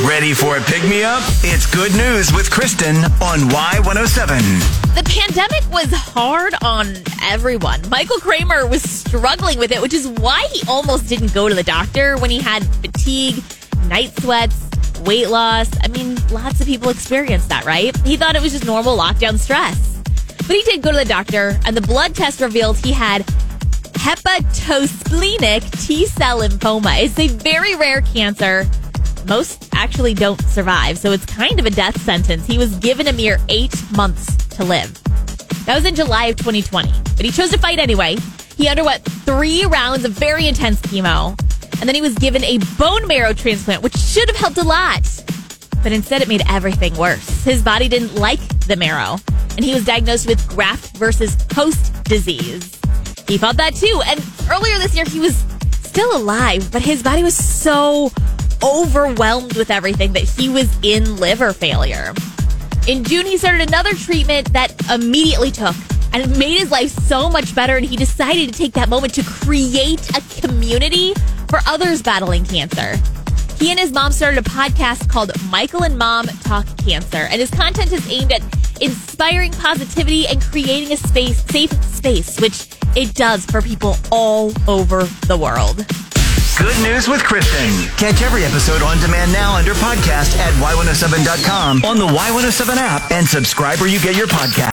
Ready for a pick me up? It's good news with Kristen on Y107. The pandemic was hard on everyone. Michael Kramer was struggling with it, which is why he almost didn't go to the doctor when he had fatigue, night sweats, weight loss. I mean, lots of people experience that, right? He thought it was just normal lockdown stress. But he did go to the doctor, and the blood test revealed he had hepatosplenic T cell lymphoma. It's a very rare cancer. Most actually don't survive, so it's kind of a death sentence. He was given a mere eight months to live. That was in July of 2020, but he chose to fight anyway. He underwent three rounds of very intense chemo, and then he was given a bone marrow transplant, which should have helped a lot. But instead, it made everything worse. His body didn't like the marrow, and he was diagnosed with graft versus host disease. He fought that too. And earlier this year, he was still alive, but his body was so overwhelmed with everything that he was in liver failure. In June, he started another treatment that immediately took and made his life so much better. And he decided to take that moment to create a community for others battling cancer. He and his mom started a podcast called Michael and Mom Talk Cancer, and his content is aimed at inspiring positivity and creating a space, safe space, which it does for people all over the world. Good news with Kristen. Catch every episode on demand now under podcast at y107.com on the Y107 app and subscribe where you get your podcast.